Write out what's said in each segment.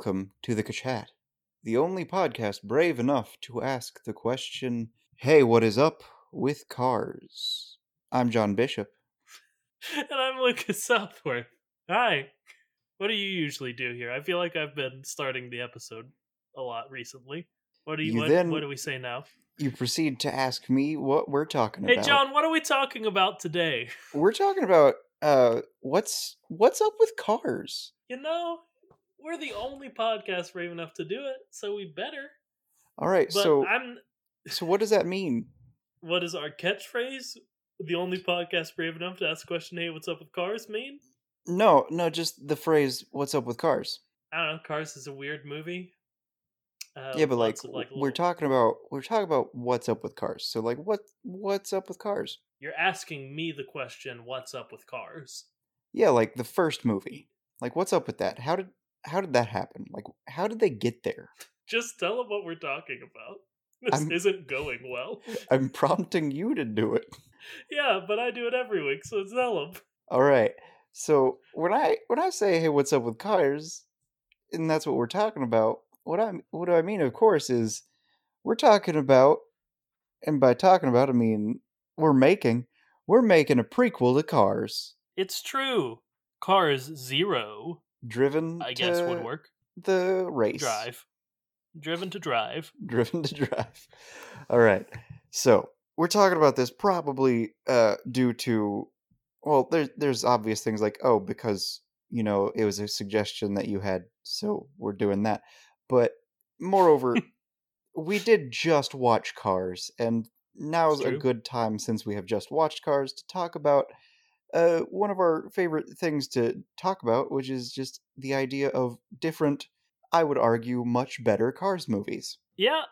Welcome to the Kachat, the only podcast brave enough to ask the question Hey, what is up with cars? I'm John Bishop. and I'm Lucas Southworth. Hi. What do you usually do here? I feel like I've been starting the episode a lot recently. What do you, You what, then- what do we say now? You proceed to ask me what we're talking Hey about. Hey John, what are we talking about today? We're talking about uh what's what's up with cars? You know, we're the only podcast brave enough to do it, so we better. All right, But so I'm so what does that mean? what is our catchphrase? The only podcast brave enough to ask the question, hey, what's up with cars mean? No, no, just the phrase "What's up with cars?" I don't know, Cars is a weird movie. Uh, yeah, but like, of, like we're little- talking about we're talking about what's up with cars. So like, what what's up with cars? You're asking me the question, what's up with cars? Yeah, like the first movie. Like, what's up with that? How did how did that happen? Like, how did they get there? Just tell them what we're talking about. This I'm- isn't going well. I'm prompting you to do it. yeah, but I do it every week, so tell them. All right. So when I when I say hey, what's up with cars, and that's what we're talking about. What I what do I mean? Of course, is we're talking about, and by talking about, I mean we're making we're making a prequel to Cars, It's true. Cars Zero, driven. I guess, would work. The race Drive. Driven to drive. driven to drive. All right. So we're talking about this probably uh, due to, well, there's there's obvious things like oh because you know it was a suggestion that you had, so we're doing that. But moreover, we did just watch Cars, and now's a good time since we have just watched Cars to talk about. Uh, one of our favorite things to talk about, which is just the idea of different, I would argue, much better Cars movies. Yeah,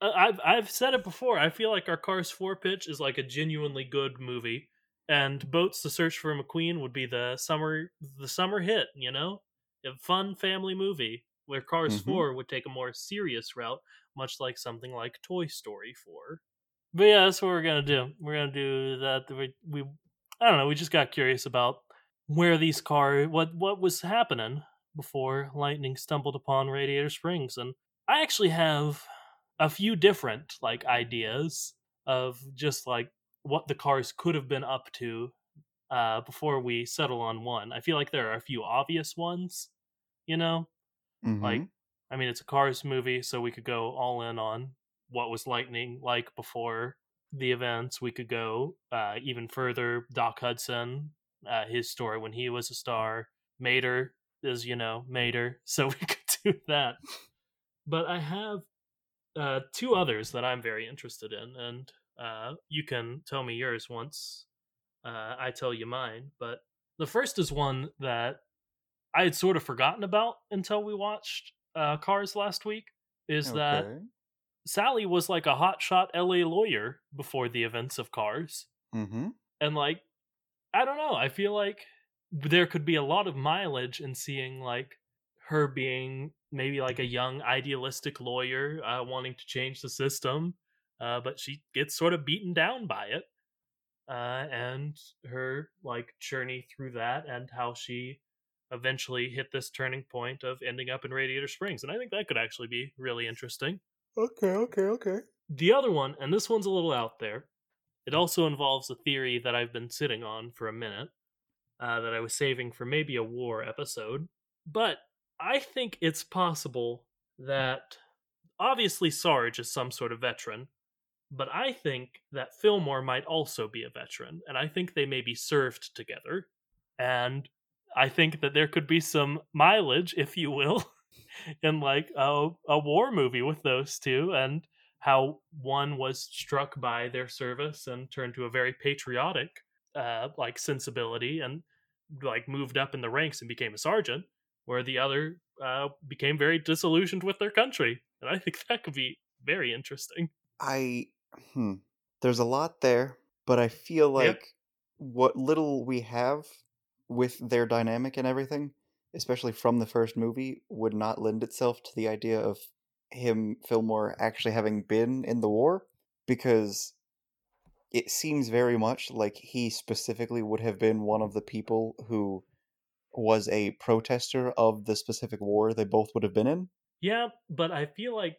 uh, I've I've said it before. I feel like our Cars Four pitch is like a genuinely good movie, and Boats: The Search for McQueen would be the summer the summer hit. You know, a fun family movie where Cars Mhm. Four would take a more serious route, much like something like Toy Story Four. But yeah, that's what we're gonna do. We're gonna do that. We, we I don't know. We just got curious about where these car what what was happening before lightning stumbled upon Radiator Springs, and I actually have a few different like ideas of just like what the cars could have been up to uh, before we settle on one. I feel like there are a few obvious ones, you know. Like, Mhm. I mean, it's a Cars movie, so we could go all in on what was Lightning like before the events. We could go uh, even further. Doc Hudson, uh, his story when he was a star. Mater is, you know, Mater, so we could do that. But I have uh, two others that I'm very interested in, and uh, you can tell me yours once uh, I tell you mine. But the first is one that I had sort of forgotten about until we watched uh, Cars last week. Is that Okay. Sally was like a hotshot LA lawyer before the events of Cars, Mm-hmm. and like I don't know, I feel like there could be a lot of mileage in seeing like her being maybe like a young idealistic lawyer uh, wanting to change the system, uh, but she gets sort of beaten down by it, uh, and her like journey through that and how she eventually hit this turning point of ending up in Radiator Springs, and I think that could actually be really interesting. Okay, okay, okay. The other one, and this one's a little out there, it also involves a theory that I've been sitting on for a minute, uh, that I was saving for maybe a war episode. But I think it's possible that obviously Sarge is some sort of veteran, but I think that Fillmore might also be a veteran, and I think they may be served together. And I think that there could be some mileage, if you will, in like a, a war movie with those two, and how one was struck by their service and turned to a very patriotic uh, like sensibility and like moved up in the ranks and became a sergeant, where the other uh, became very disillusioned with their country. And I think that could be very interesting. I hmm. There's a lot there, but I feel like Yep. what little we have with their dynamic and everything, especially from the first movie, would not lend itself to the idea of him Fillmore actually having been in the war because it seems very much like he specifically would have been one of the people who was a protester of the specific war they both would have been in. Yeah, but I feel like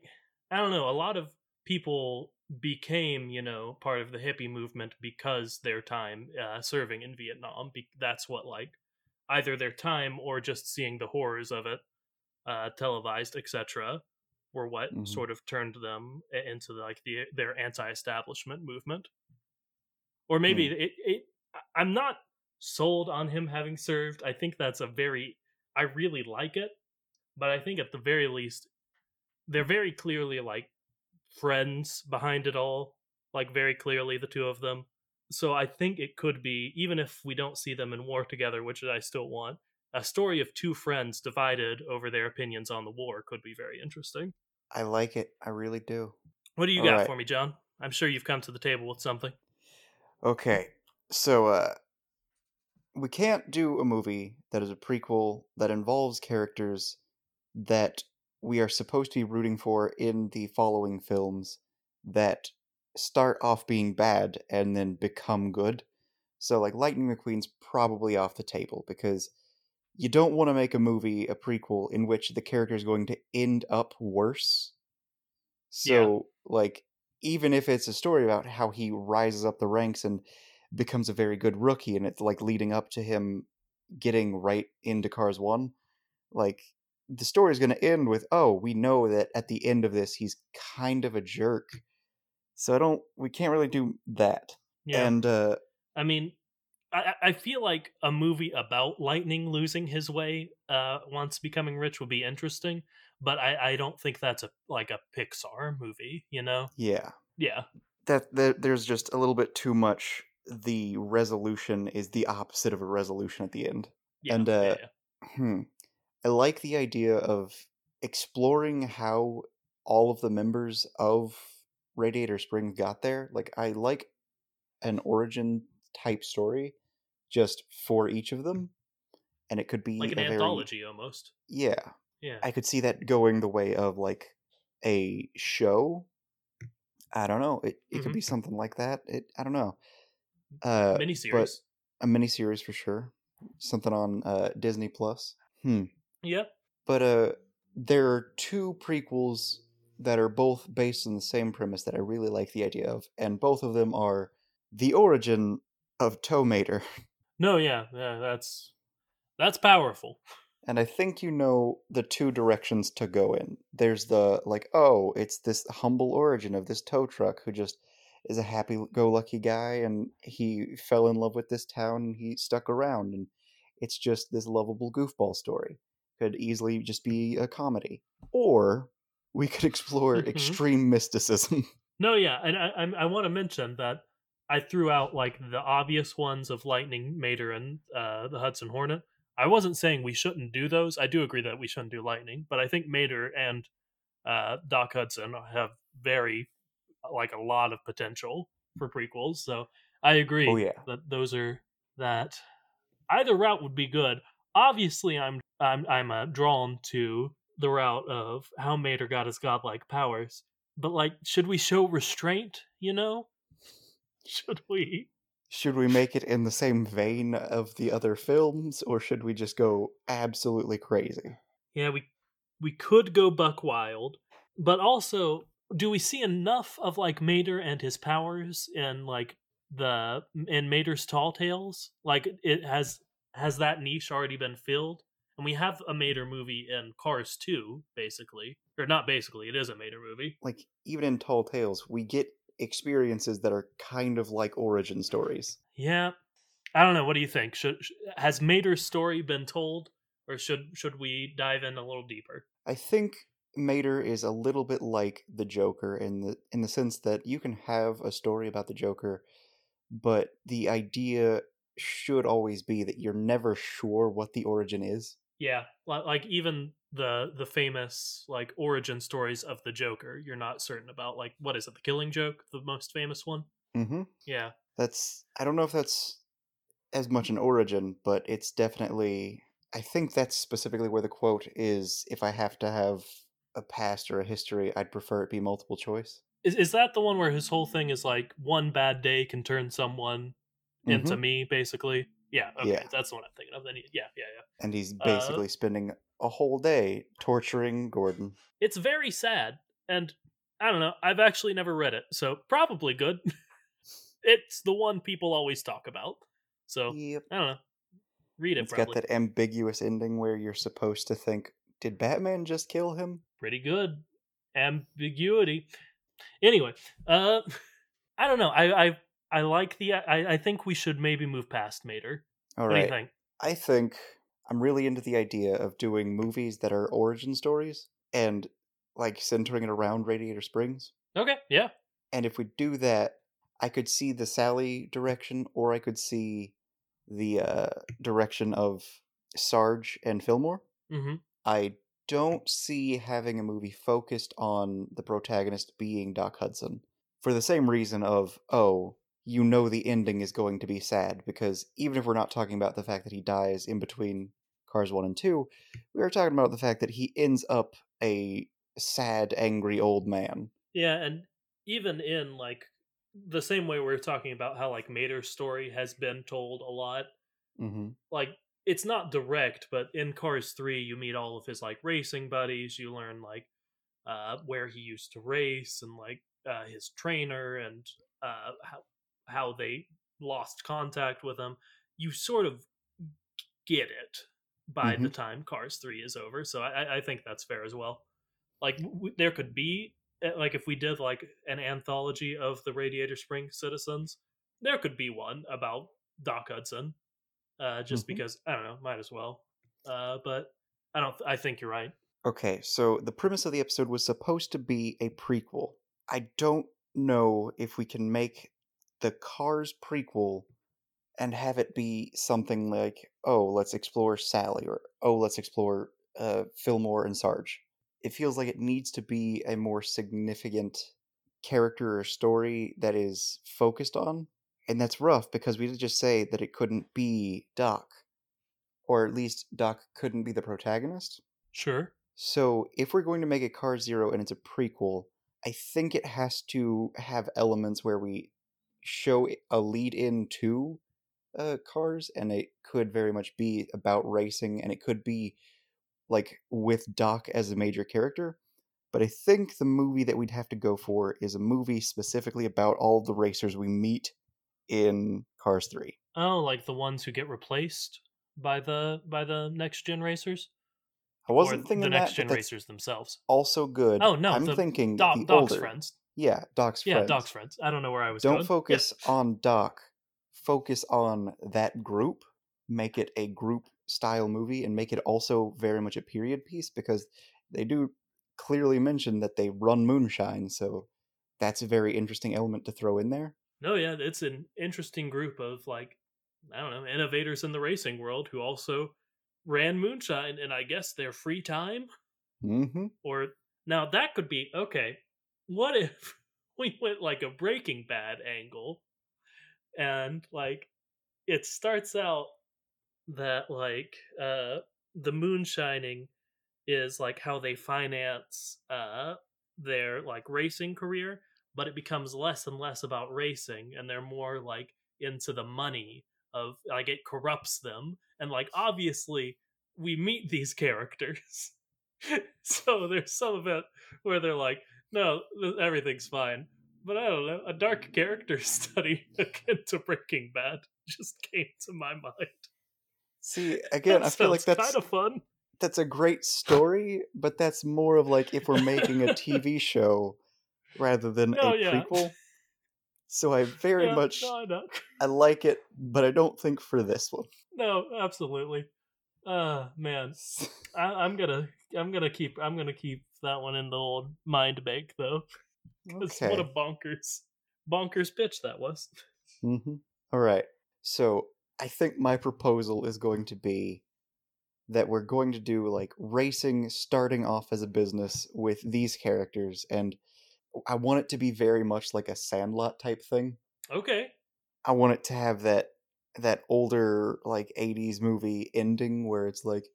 I don't know. A lot of people became, you know, part of the hippie movement because their time uh, serving in Vietnam. Be- that's what like either their time or just seeing the horrors of it uh, televised, etc., were what Mhm. sort of turned them into like the their anti-establishment movement. Or maybe it, it. I'm not sold on him having served. I think that's a very. I really like it, but I think at the very least, they're very clearly like friends behind it all. Like very clearly, the two of them. So I think it could be, even if we don't see them in war together, which I still want, a story of two friends divided over their opinions on the war could be very interesting. I like it. I really do. What do you All got right. for me, John? I'm sure you've come to the table with something. Okay, so uh, we can't do a movie that is a prequel that involves characters that we are supposed to be rooting for in the following films that start off being bad and then become good. So, like, Lightning McQueen's probably off the table because you don't want to make a movie, a prequel, in which the character is going to end up worse. So, like, even if it's a story about how he rises up the ranks and becomes a very good rookie and it's like leading up to him getting right into cars 1 like the story is going to end with oh we know that at the end of this he's kind of a jerk so i don't we can't really do that Yeah. and uh I mean, I, I feel like a movie about Lightning losing his way uh, once becoming rich would be interesting, but I, I don't think that's a like a Pixar movie. You know? yeah Yeah. that, that there's just a little bit too much the resolution is the opposite of a resolution at the end Yeah. And, yeah, uh, yeah. Hmm. I like the idea of exploring how all of the members of Radiator Springs got there. Like, I like an origin type story just for each of them. And it could be like an a very- anthology almost. yeah. Yeah. I could see that going the way of like a show. I don't know. It it could Mhm. be something like that. It I don't know. Uh, Miniseries. a miniseries for sure. Something on uh, Disney Plus. Hmm. Yep. but uh there are two prequels that are both based on the same premise that I really like the idea of, and both of them are the origin of Tow Mater. No. Yeah. Yeah. That's that's powerful. And I think you know the two directions to go in. There's the like, oh, it's this humble origin of this tow truck who just is a happy go lucky guy and he fell in love with this town and he stuck around and it's just this lovable goofball story. Could easily just be a comedy. Or we could explore Mhm. extreme mysticism. No. Yeah. And I I, I want to mention that I threw out like the obvious ones of Lightning, Mater, and uh, the Hudson Hornet. I wasn't saying we shouldn't do those. I do agree that we shouldn't do Lightning, but I think Mater and uh, Doc Hudson have very like a lot of potential for prequels. So I agree Oh, yeah. that those are that either route would be good. Obviously, I'm I'm I'm uh, drawn to the route of how Mater got his godlike powers, but like, should we show restraint? You know, should we? should we make it in the same vein of the other films, or should we just go absolutely crazy? Yeah, we we could go buck wild, but also, do we see enough of like Mater and his powers in like the in Mater's Tall Tales? Like, it has has that niche already been filled? And we have a Mater movie in Cars 2, basically, or not basically. It is a Mater movie. like even in Tall Tales, we get experiences that are kind of like origin stories. Yeah, I don't know. What do you think? Should sh- has Mater's story been told, or should should we dive in a little deeper? I think Mater is a little bit like the Joker in the in the sense that you can have a story about the Joker, but the idea should always be that you're never sure what the origin is. Yeah, like even the the famous like origin stories of the Joker, you're not certain about. Like, what is it? The Killing Joke, the most famous one. Mm-hmm. Yeah, That's I don't know if that's as much an origin, but it's definitely I think that's specifically where the quote is if I have to have a past or a history, I'd prefer it be multiple choice. is is that the one where his whole thing is like one bad day can turn someone into me, basically? Yeah, okay, Yeah. that's the one I'm thinking of. Then, he- yeah, yeah, yeah. And he's Uh, basically spending a whole day torturing Gordon. It's very sad, and I don't know. I've actually never read it, so probably good. it's the one people always talk about, so Yep. I don't know. Read it, It's probably. got that ambiguous ending where you're supposed to think, did Batman just kill him? pretty good ambiguity anyway uh i don't know i i i like the i i think we should maybe move past mater. All what do you think? I think I'm really into the idea of doing movies that are origin stories and like centering it around Radiator Springs. okay yeah. And if we do that, I could see the Sally direction, or I could see the uh, direction of Sarge and Fillmore. mm-hmm. I don't see having a movie focused on the protagonist being Doc Hudson for the same reason of, oh, you know the ending is going to be sad, because even if we're not talking about the fact that he dies in between Cars 1 and 2, we are talking about the fact that he ends up a sad, angry old man. yeah and even in like the same way we're talking about how like mater's story has been told a lot hmm like it's not direct but in cars 3 you meet all of his like racing buddies you learn like uh where he used to race and like uh his trainer and uh how how they lost contact with him you sort of get it by the time cars 3 is over so i i think that's fair as well like w- there could be uh, like if we did like an anthology of the radiator spring citizens there could be one about doc hudson uh, just Mhm. because I don't know, might as well. Uh, but I don't. I think you're right. Okay, so the premise of the episode was supposed to be a prequel. I don't know if we can make the Cars prequel and have it be something like, oh, let's explore Sally, or oh, let's explore uh, Fillmore and Sarge. It feels like it needs to be a more significant character or story that is focused on. And that's rough because we did just say that it couldn't be Doc. Or at least Doc couldn't be the protagonist. Sure. So, if we're going to make a Car Zero and it's a prequel, I think it has to have elements where we show a lead in to uh, cars, and it could very much be about racing, and it could be like with Doc as a major character. But I think the movie that we'd have to go for is a movie specifically about all the racers we meet in Cars 3. Oh, like the ones who get replaced by the by the next gen racers, I wasn't or thinking the next that, gen racers themselves. also good. Oh no, I'm thinking Doc, the Doc's older. friends. Yeah, Doc's Friends. Yeah, friends. Doc's friends. I don't know where I was. don't going. focus on Doc. Focus on that group. Make it a group style movie and make it also very much a period piece because they do clearly mention that they run moonshine, so that's a very interesting element to throw in there. No, yeah, it's an interesting group of like I don't know innovators in the racing world who also ran moonshine in I guess their free time. Mm-hmm. Or now that could be okay. What if we went like a Breaking Bad angle, and like it starts out that like uh the moonshining is like how they finance uh their like racing career, but it becomes less and less about racing, and they're more like into the money of like it corrupts them, and like obviously we meet these characters. so there's some of it where they're like, no, everything's fine. But I don't know, a dark character study akin to Breaking Bad just came to my mind. See, again, I feel like that's kind of fun. that's a great story, but that's more of like if we're making a TV show rather than a yeah. prequel. So I very Yeah, much No, I. I like it, but I don't think for this one. No, absolutely. Uh man, I, I'm gonna I'm gonna keep I'm gonna keep that one in the old mind bank though. Okay. What a bonkers bonkers pitch that was. hmm All right. So I think my proposal is going to be that we're going to do like racing starting off as a business with these characters, and I want it to be very much like a Sandlot type thing. Okay. I want it to have that that older like 80s movie ending where it's like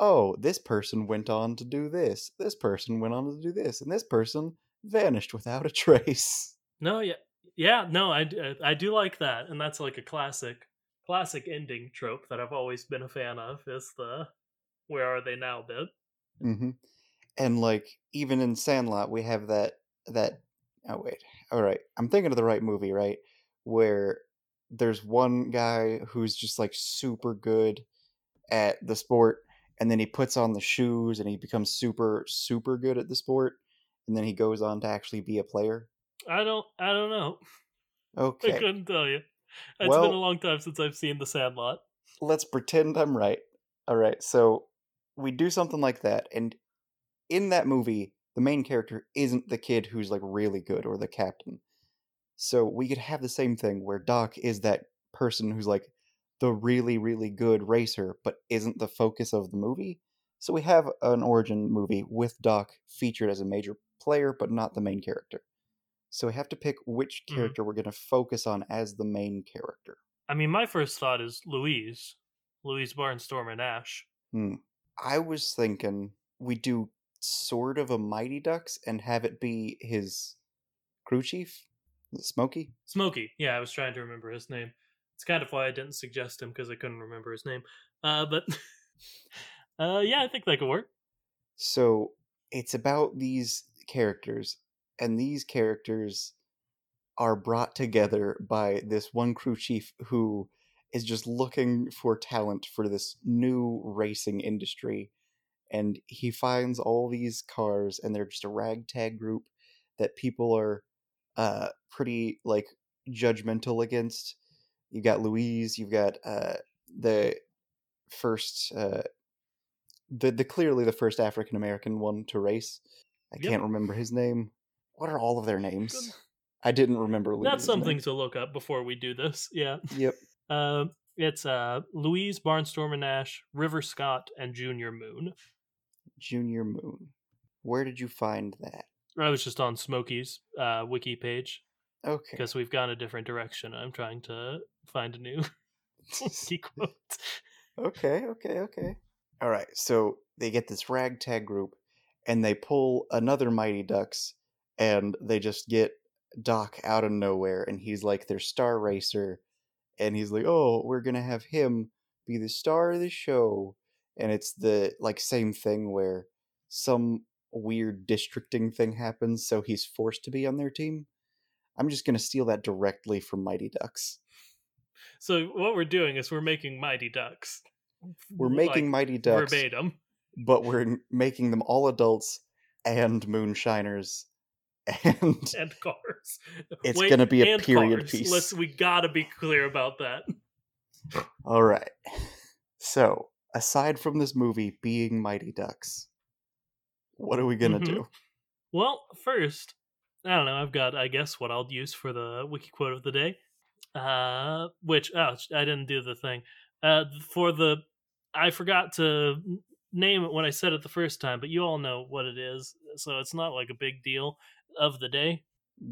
oh this person went on to do this this person went on to do this and this person vanished without a trace No, yeah, yeah. No, I I do like that, and that's like a classic, classic ending trope that I've always been a fan of. Is the where are they now bit? Mm-hmm. and like even in sandlot we have that that oh wait all right i'm thinking of the right movie right where there's one guy who's just like super good at the sport and then he puts on the shoes and he becomes super super good at the sport and then he goes on to actually be a player I don't, I don't know. Okay i couldn't tell you. It's been a long time since I've seen The Sandlot. let's pretend i'm right all right so we do something like that and in that movie the main character isn't the kid who's like really good or the captain so we could have the same thing where doc is that person who's like the really really good racer but isn't the focus of the movie so we have an origin movie with doc featured as a major player but not the main character so we have to pick which Mhm. character we're going to focus on as the main character I mean, my first thought is Louise, Louise Barnstormer Nash. Hmm. I was thinking we do sort of a Mighty Ducks and have it be his crew chief, Smokey. Smokey. Yeah, I was trying to remember his name. It's kind of why I didn't suggest him because I couldn't remember his name. Uh, but uh, yeah, I think that could work. So it's about these characters, and these characters are brought together by this one crew chief who is just looking for talent for this new racing industry. And he finds all these cars, and they're just a ragtag group that people are uh, pretty like judgmental against. You've got Louise, you've got uh, the first, uh, the the clearly the first African American one to race. I Yep. can't remember his name. What are all of their names? Good. I didn't remember. That's something name. to look up before we do this. Yeah. Yep. Uh, it's uh, Louise Barnstormer Nash, River Scott, and Junior Moon. Junior Moon. Where did you find that? I was just on Smokey's uh, wiki page Okay. because we've gone a different direction. I'm trying to find a new wiki quote. okay, okay, okay. All right. So they get this ragtag group and they pull another Mighty Ducks and they just get Doc out of nowhere and he's like their star racer and he's like, "Oh, we're going to have him be the star of the show." And it's the like same thing where some weird districting thing happens so he's forced to be on their team. I'm just going to steal that directly from Mighty Ducks. So what we're doing is we're making Mighty Ducks. We're making like, Mighty Ducks verbatim. but we're making them all adults and moonshiners and and cars. It's gonna be a period cars. piece. Let's we gotta be clear about that. all right so aside from this movie being mighty ducks what are we gonna Mhm. do Well, first, I don't know. I've got, I guess, what I'll use for the wiki quote of the day. Uh, which, oh, I didn't do the thing. Uh, for the, I forgot to name it when I said it the first time, but you all know what it is, so it's not like a big deal of the day.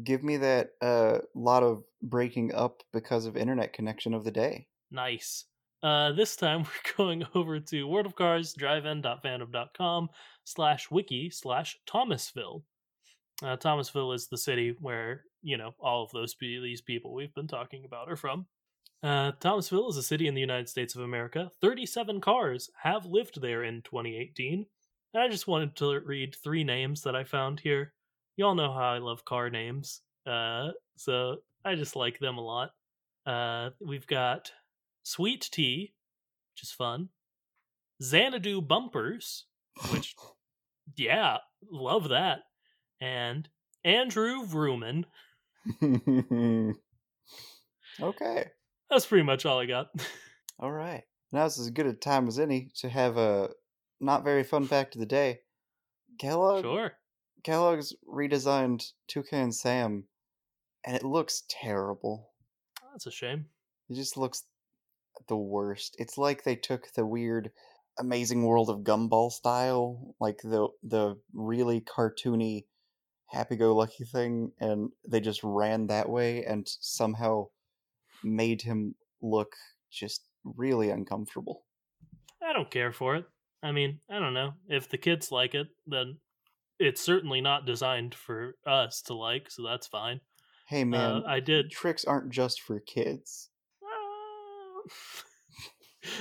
give me that uh lot of breaking up because of internet connection of the day Nice. Uh, this time we're going over to worldofcarsdrivein.fandom.com slash wiki slash Thomasville. Uh, Thomasville is the city where, you know, all of those these people we've been talking about are from. Uh, Thomasville is a city in the United States of America. 37 cars have lived there in 2018. And I just wanted to read three names that I found here. Y'all know how I love car names. Uh, so I just like them a lot. Uh, we've got Sweet Tea, which is fun. Xanadu Bumpers, which, yeah, love that. And Andrew Vrooman. okay. That's pretty much all I got. All right. Now's as good a time as any to have a not very fun fact of the day. Kellogg sure. Kellogg's redesigned Toucan and Sam, and it looks terrible. That's a shame. It just looks the worst. It's like they took the weird Amazing World of Gumball style, like the the really cartoony happy-go-lucky thing, and they just ran that way and somehow made him look just really uncomfortable. I don't care for it. I mean, I don't know. If the kids like it, then it's certainly not designed for us to like, so that's fine. Hey man, Uh, I did. tricks aren't just for kids. Uh,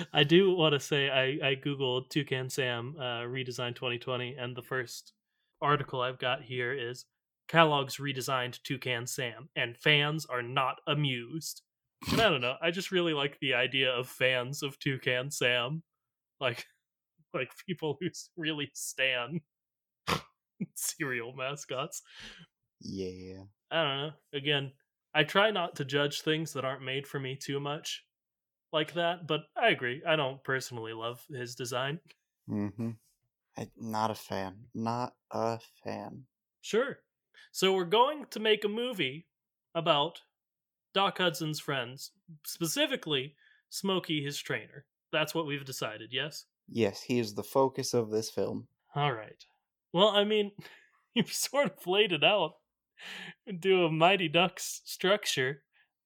I do want to say I, I googled Toucan Sam uh, redesign 2020, and the first article I've got here is Kellogg's redesigned Toucan Sam, and fans are not amused. And I don't know. I just really like the idea of fans of Toucan Sam, like like people who really stan cereal mascots. Yeah. I don't know. Again, I try not to judge things that aren't made for me too much like that, but I agree. I don't personally love his design. Mm-hmm. I, not a fan. Not a fan. Sure. So we're going to make a movie about Doc Hudson's friends, specifically Smokey, his trainer. That's what we've decided, yes? Yes, he is the focus of this film. All right. Well, I mean, you've sort of laid it out into a Mighty Ducks structure.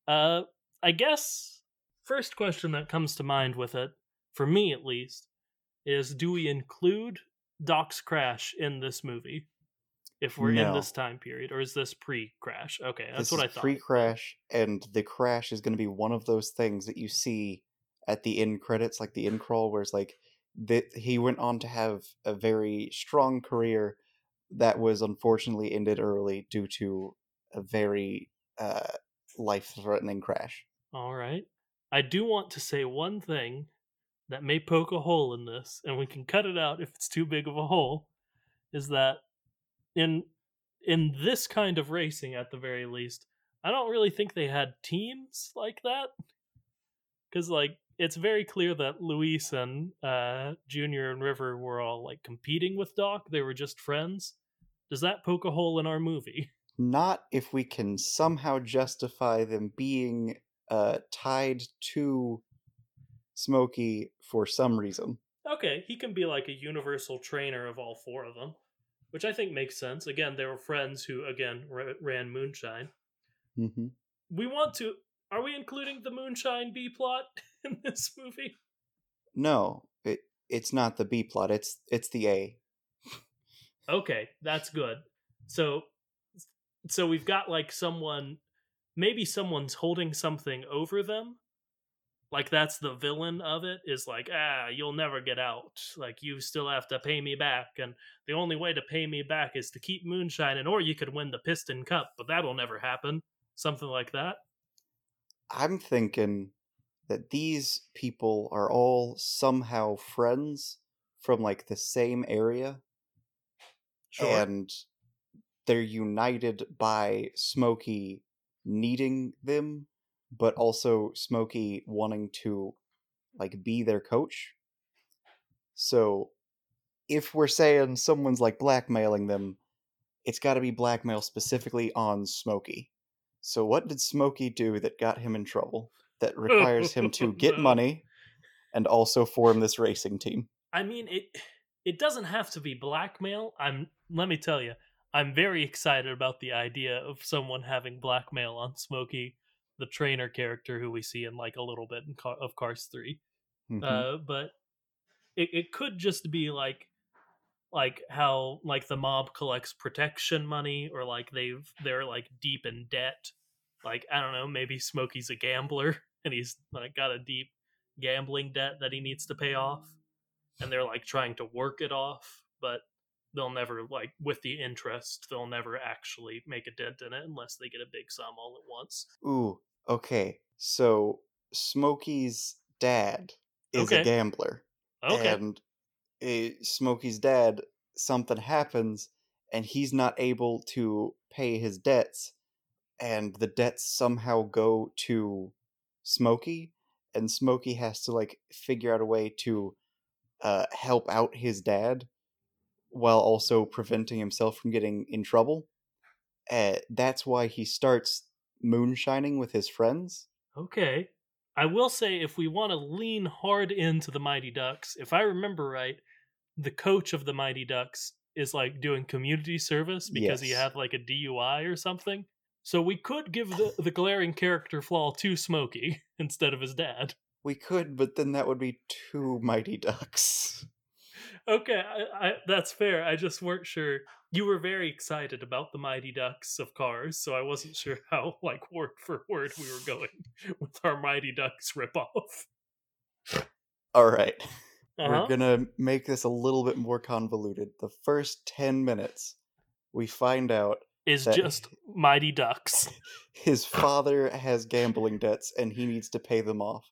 Uh, I guess first question that comes to mind with it, for me at least, is do we include Doc's crash in this movie? If we're in this time period, or is this pre-crash? Okay, that's this what I thought. Pre-crash, and the crash is going to be one of those things that you see at the end credits, like the end crawl, where it's like that he went on to have a very strong career that was unfortunately ended early due to a very uh, life-threatening crash. All right. I do want to say one thing that may poke a hole in this, and we can cut it out if it's too big of a hole, is that in in this kind of racing at the very least, I don't really think they had teams like that. Cause like it's very clear that Louise and uh Junior and River were all like competing with Doc. They were just friends. Does that poke a hole in our movie? Not if we can somehow justify them being uh, tied to Smokey for some reason. Okay, he can be like a universal trainer of all four of them, which I think makes sense. Again, they were friends who, again, ra- ran Moonshine. Mm-hmm. We want to. Are we including the Moonshine B plot in this movie? No, it it's not the B plot. It's it's the A. Okay, that's good. So, so we've got like someone, maybe someone's holding something over them. Like that's the villain of it is like, ah, you'll never get out. Like you still have to pay me back, and the only way to pay me back is to keep moonshining, or you could win the Piston Cup, but that'll never happen. Something like that. I'm thinking that these people are all somehow friends from like the same area Sure. and they're united by Smokey needing them, but also Smokey wanting to like be their coach. So if we're saying someone's like blackmailing them, it's got to be blackmail specifically on Smokey. So what did Smokey do that got him in trouble that requires him to get money and also form this racing team? I mean it it doesn't have to be blackmail. I'm let me tell you, I'm very excited about the idea of someone having blackmail on Smokey, the trainer character who we see in like a little bit in Car- of Cars 3. Mhm. Uh but it it could just be like like how like the mob collects protection money or like they've they're like deep in debt. Like I don't know, maybe Smokey's a gambler and he's like got a deep gambling debt that he needs to pay off and they're like trying to work it off, but they'll never like with the interest, they'll never actually make a dent in it unless they get a big sum all at once. Ooh, okay. So Smokey's dad is Okay. a gambler. Okay. And uh, Smokey's dad, something happens, and he's not able to pay his debts. and the debts somehow go to Smokey, and Smokey has to like figure out a way to uh, help out his dad while also preventing himself from getting in trouble. Uh, that's why he starts moonshining with his friends. Okay. I will say, if we want to lean hard into the Mighty Ducks, if I remember right, the coach of the Mighty Ducks is like doing community service because he had like a DUI or something. So we could give the, the glaring character flaw to Smokey instead of his dad. We could, but then that would be two Mighty Ducks. Okay, I, I, that's fair. I just weren't sure. You were very excited about the Mighty Ducks of Cars, so I wasn't sure how, like, word for word we were going with our Mighty Ducks ripoff. All right. Uh-huh. We're gonna make this a little bit more convoluted. The first 10 minutes, we find out Is just Mighty Ducks. his father has gambling debts and he needs to pay them off.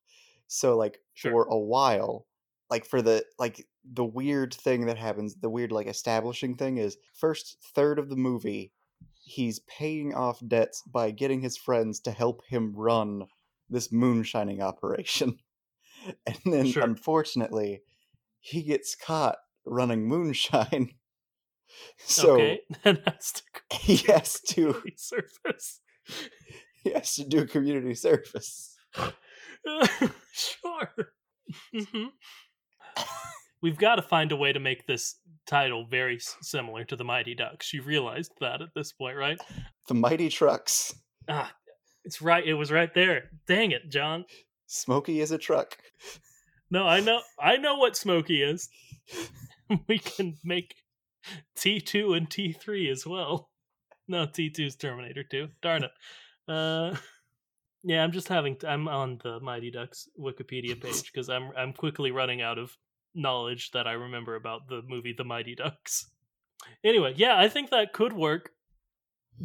So like Sure. for a while, like for the like the weird thing that happens, the weird like establishing thing is first third of the movie, he's paying off debts by getting his friends to help him run this moonshining operation. And then Sure. unfortunately, he gets caught running moonshine. So okay, then has to he has to service. he has to do community service. sure. hmm We've got to find a way to make this title very similar to the Mighty Ducks. You realized that at this point, right? The mighty trucks. Ah, it's right. It was right there. Dang it, John. Smokey is a truck. No, I know. I know what Smokey is. we can make T two and T three as well. No, T 2s Terminator two. Darn it. Uh, yeah, I'm just having. I'm on the Mighty Ducks Wikipedia page because I'm I'm quickly running out of knowledge that I remember about the movie The Mighty Ducks. Anyway, yeah, I think that could work.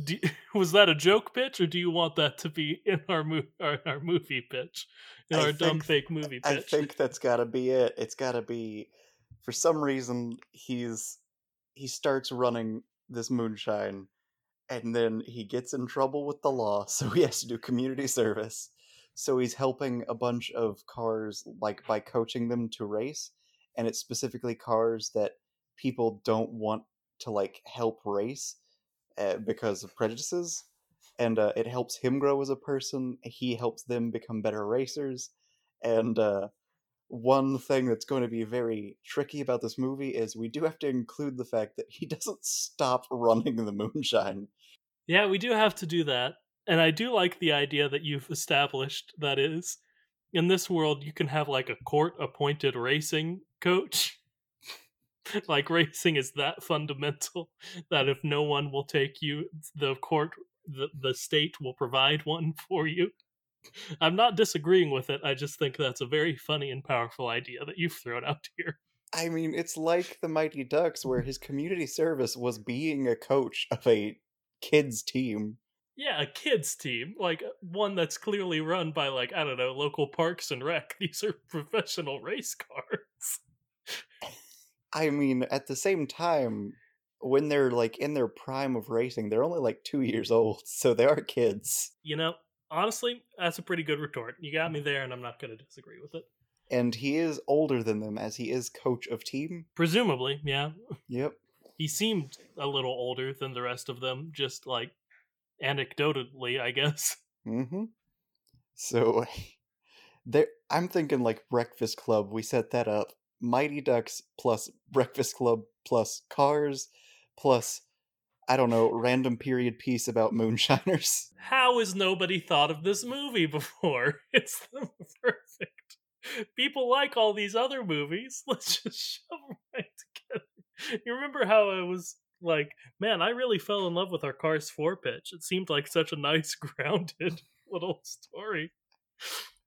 Do, was that a joke pitch, or do you want that to be in our mo- our, our movie pitch, in I our dumb fake movie pitch? I think that's got to be it. It's got to be for some reason he's he starts running this moonshine and then he gets in trouble with the law, so he has to do community service. So he's helping a bunch of cars like by coaching them to race and it's specifically cars that people don't want to like help race uh, because of prejudices and uh, it helps him grow as a person he helps them become better racers and uh, one thing that's going to be very tricky about this movie is we do have to include the fact that he doesn't stop running the moonshine. Yeah, we do have to do that. And I do like the idea that you've established that is in this world you can have like a court appointed racing coach. like racing is that fundamental that if no one will take you, the court the, the state will provide one for you. I'm not disagreeing with it. I just think that's a very funny and powerful idea that you've thrown out here. I mean, it's like the Mighty Ducks, where his community service was being a coach of a kids' team. Yeah, a kids team, like uh, one that's clearly run by like I don't know, local parks and rec. These are professional race cars. I mean, at the same time, when they're like in their prime of racing, they're only like two years old, so they are kids. You know, honestly, that's a pretty good retort. You got me there, and I'm not going to disagree with it. And he is older than them, as he is coach of team. Presumably, yeah, Yep. he seemed a little older than the rest of them, just like anecdotally, I guess. Mm-hmm. So there I'm thinking like Breakfast Club, we set that up. Mighty Ducks plus Breakfast Club plus Cars plus I don't know, random period piece about moonshiners. How has nobody thought of this movie before? It's the perfect. People like all these other movies. Let's just shove them right together. You remember how I was like, man, I really fell in love with our Cars 4 pitch. It seemed like such a nice, grounded little story.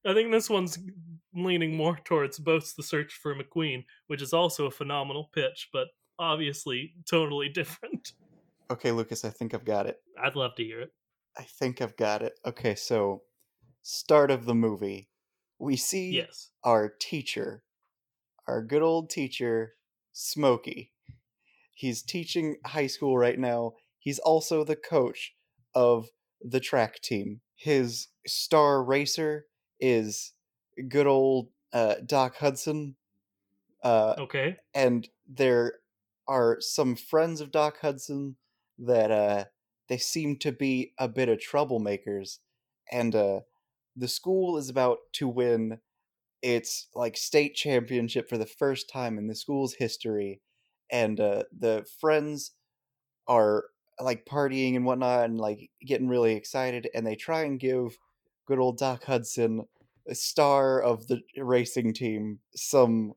I think this one's leaning more towards Boats the Search for McQueen, which is also a phenomenal pitch, but obviously totally different. Okay, Lucas, I think I've got it. I'd love to hear it. I think I've got it. Okay, so start of the movie. We see Yes. our teacher, our good old teacher, Smokey. He's teaching high school right now. He's also the coach of the track team. His star racer is good old uh, Doc Hudson. Uh, Okay. and there are some friends of Doc Hudson that uh, they seem to be a bit of troublemakers, and uh, the school is about to win its like state championship for the first time in the school's history, and uh, the friends are like partying and whatnot and like getting really excited, and they try and give good old Doc Hudson, a star of the racing team, some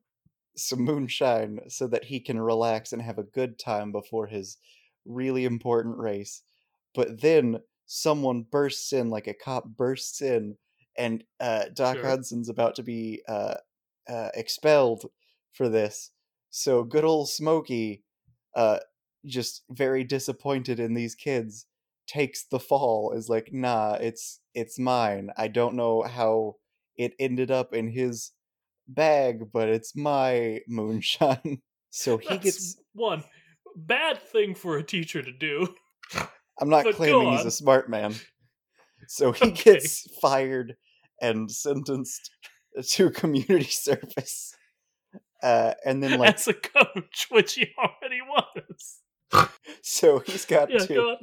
some moonshine so that he can relax and have a good time before his really important race. But then someone bursts in, like a cop bursts in, and uh, Doc Sure. Hudson's about to be uh, uh, expelled for this. So good old Smokey, uh, just very disappointed in these kids, takes the fall. Is like, nah, it's it's mine. I don't know how it ended up in his bag, but it's my moonshine. So he That's gets. one bad thing for a teacher to do. I'm not but claiming he's a smart man. So he Okay. gets fired and sentenced to community service. Uh, and then, like, as a coach, which he already was. so he's got Yeah, to. go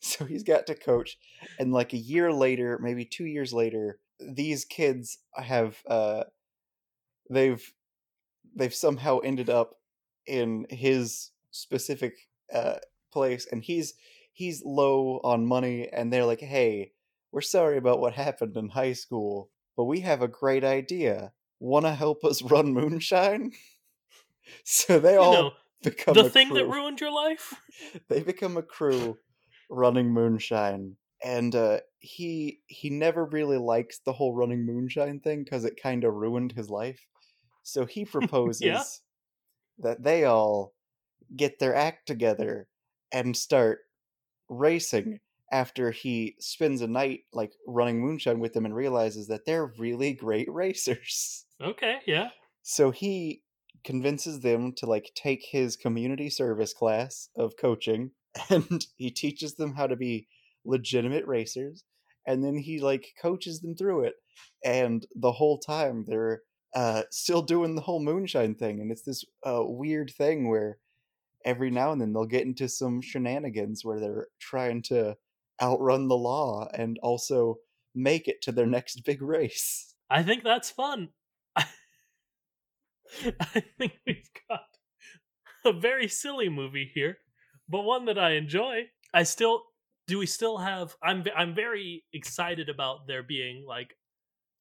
so he's got to coach and like a year later maybe two years later these kids have uh they've they've somehow ended up in his specific uh place and he's he's low on money and they're like hey we're sorry about what happened in high school but we have a great idea. Want to help us run moonshine? So they You all know, become the thing that ruined your life. they become a crew running moonshine and uh he he never really likes the whole running moonshine thing because it kind of ruined his life. So he proposes that they all get their act together and start racing after he spends a night like running moonshine with them and realizes that they're really great racers Okay, yeah. so he convinces them to like take his community service class of coaching and he teaches them how to be legitimate racers and then he like coaches them through it and the whole time they're uh still doing the whole moonshine thing and it's this uh weird thing where every now and then they'll get into some shenanigans where they're trying to outrun the law and also make it to their next big race I think that's fun. I think we've got a very silly movie here, but one that I enjoy. I still do. We still have. I'm. I'm very excited about there being like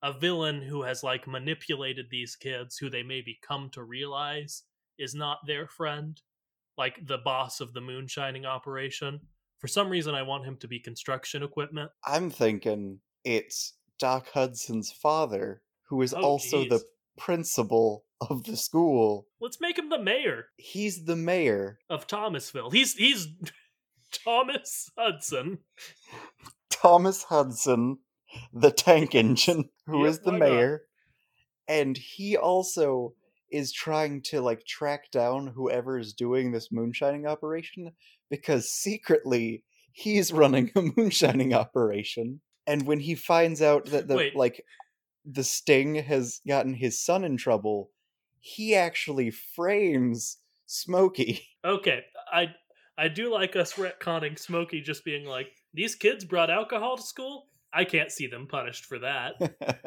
a villain who has like manipulated these kids, who they maybe come to realize is not their friend, like the boss of the moonshining operation. For some reason, I want him to be construction equipment. I'm thinking it's Doc Hudson's father, who is Oh, also the principal of the school. Let's make him the mayor He's the mayor. of Thomasville. He's he's Thomas Hudson. Thomas Hudson, the tank engine, who is Yep, the why not? mayor. And he also is trying to like track down whoever is doing this moonshining operation because secretly he's running a moonshining operation. And when he finds out that the Wait. like the sting has gotten his son in trouble, he actually frames Smokey. Okay, I I do like us retconning Smokey just being like, these kids brought alcohol to school. I can't see them punished for that.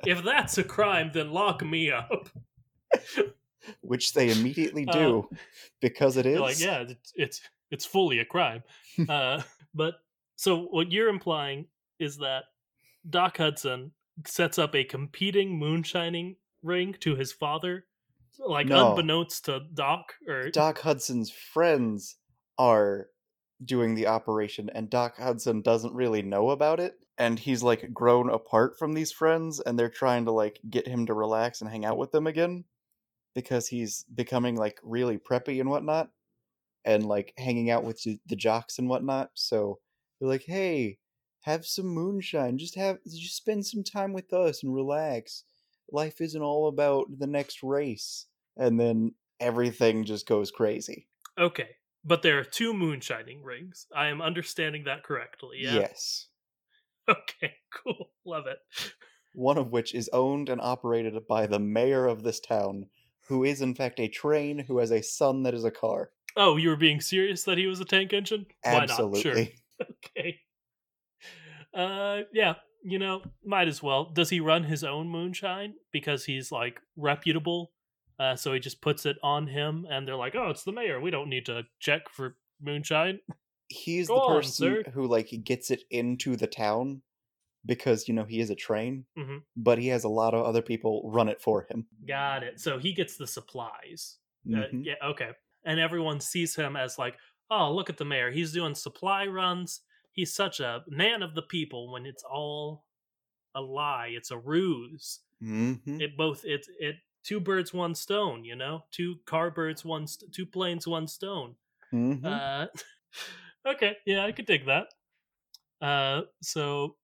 if that's a crime, then lock me up. Which they immediately Uh, do because it is. Like, yeah, it's it's it's fully a crime. uh, but so what you're implying is that Doc Hudson sets up a competing moonshining ring to his father, like No. unbeknownst to Doc or Doc Hudson's friends are doing the operation, and Doc Hudson doesn't really know about it. And he's like grown apart from these friends, and they're trying to like get him to relax and hang out with them again because he's becoming like really preppy and whatnot, and like hanging out with the- jocks and whatnot. So they're like, "Hey, have some moonshine. Just have just spend some time with us and relax. Life isn't all about the next race." And then everything just goes crazy. Okay, but there are two moonshining rings. I am understanding that correctly. Yeah. Yes. Okay, cool. Love it. One of which is owned and operated by the mayor of this town, who is in fact a train who has a son that is a car. Oh, you were being serious that he was a tank engine? Why Absolutely. not? Sure. Okay. Uh, yeah. You know, might as well. Does he run his own moonshine because he's like reputable? Uh, so he just puts it on him, and they're like, "Oh, it's the mayor. We don't need to check for moonshine." He's Go the on, person who like gets it into the town because you know he is a train, Mhm. but he has a lot of other people run it for him. Got it. So he gets the supplies. Uh, Mhm. yeah, okay. And everyone sees him as like, oh, look at the mayor. He's doing supply runs. He's such a man of the people when it's all a lie. It's a ruse. Mhm. It both it it two birds one stone, you know? Two car birds one st- two planes one stone. Mhm. Uh Okay, yeah, I could dig that. Uh so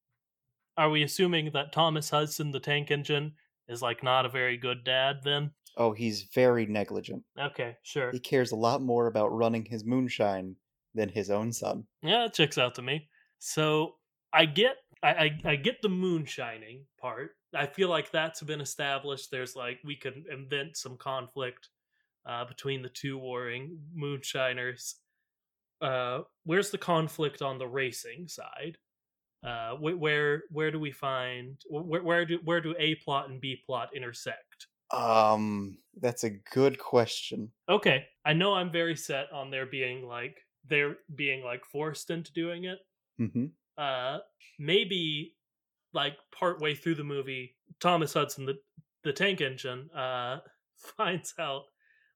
are we assuming that Thomas Hudson the tank engine is like not a very good dad then? oh, he's very negligent. Okay, sure. He cares a lot more about running his moonshine than his own son. Yeah, it checks out to me. So I get I, I I get the moonshining part. I feel like that's been established. There's like we could invent some conflict uh, between the two warring moonshiners. Uh, where's the conflict on the racing side? Uh, where where do we find where where do where do A plot and B plot intersect? Um, that's a good question. Okay, I know I'm very set on there being like they're being like forced into doing it. mm-hmm. uh maybe like partway through the movie thomas hudson the the tank engine uh finds out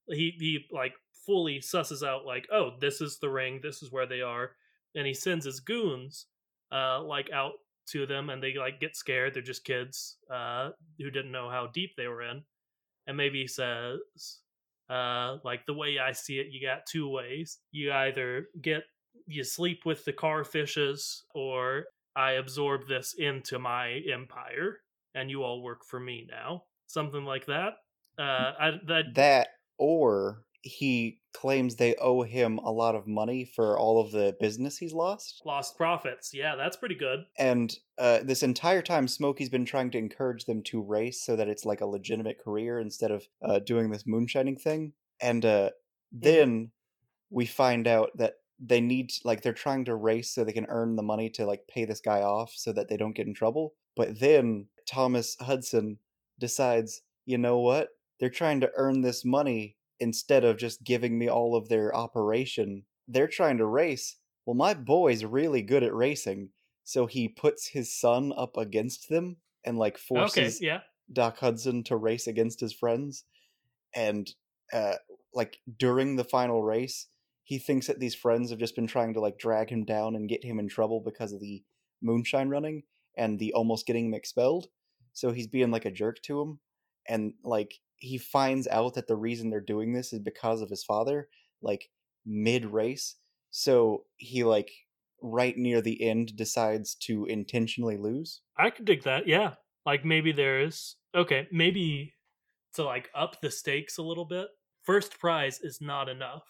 he he like fully susses out like oh this is the ring this is where they are and he sends his goons uh like out to them and they like get scared they're just kids uh who didn't know how deep they were in and maybe he says uh like the way i see it you got two ways you either get you sleep with the car fishes or I absorb this into my empire and you all work for me now. Something like that. Uh I that That, or he claims they owe him a lot of money for all of the business he's lost. lost profits. Yeah, that's pretty good. And uh, this entire time, Smokey's been trying to encourage them to race so that it's like a legitimate career instead of uh, doing this moonshining thing. And uh, then we find out that they need, like, they're trying to race so they can earn the money to, like, pay this guy off so that they don't get in trouble. But then Thomas Hudson decides, you know what? They're trying to earn this money instead of just giving me all of their operation. They're trying to race. Well, my boy's really good at racing. So he puts his son up against them and like forces okay, yeah. Doc Hudson to race against his friends. And uh like during the final race, he thinks that these friends have just been trying to like drag him down and get him in trouble because of the moonshine running and the almost getting him expelled. So he's being like a jerk to him and like he finds out that the reason they're doing this is because of his father like mid race. So he like right near the end decides to intentionally lose. I could dig that. Yeah. Like maybe there's okay, maybe to like up the stakes a little bit. First prize is not enough,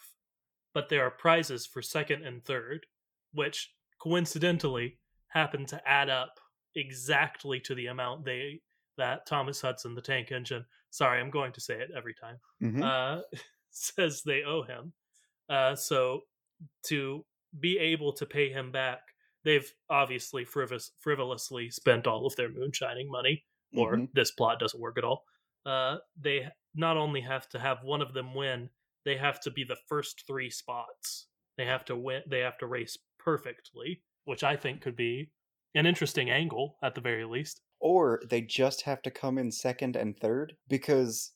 but there are prizes for second and third, which coincidentally happen to add up exactly to the amount they that Thomas Hudson, the tank engine, sorry, I'm going to say it every time, Mhm. uh, says they owe him. Uh, so to be able to pay him back, they've obviously frivol- frivolously spent all of their moonshining money, or Mhm. this plot doesn't work at all. Uh, they not only have to have one of them win, they have to be the first three spots. They have to win. They have to race perfectly, which I think could be an interesting angle at the very least. Or they just have to come in second and third because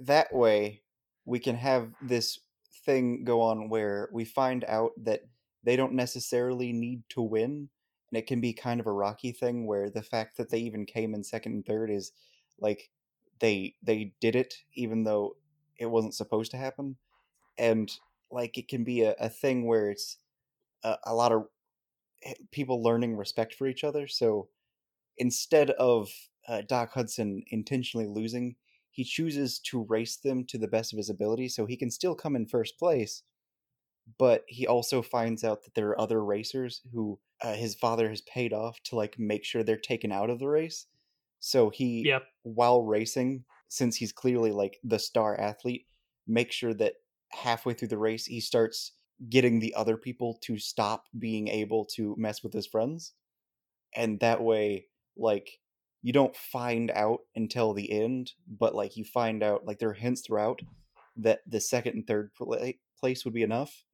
that way we can have this thing go on where we find out that they don't necessarily need to win and it can be kind of a rocky thing where the fact that they even came in second and third is like they they did it even though it wasn't supposed to happen. And like it can be a, a thing where it's a, a lot of eh, people learning respect for each other. So instead of uh, Doc Hudson intentionally losing, he chooses to race them to the best of his ability so he can still come in first place, but he also finds out that there are other racers who uh, his father has paid off to like make sure they're taken out of the race. So he, Yep. while racing, since he's clearly like the star athlete, makes sure that halfway through the race he starts getting the other people to stop being able to mess with his friends, and that way, like you don't find out until the end, but like you find out like there are hints throughout that the second and third pla- place would be enough,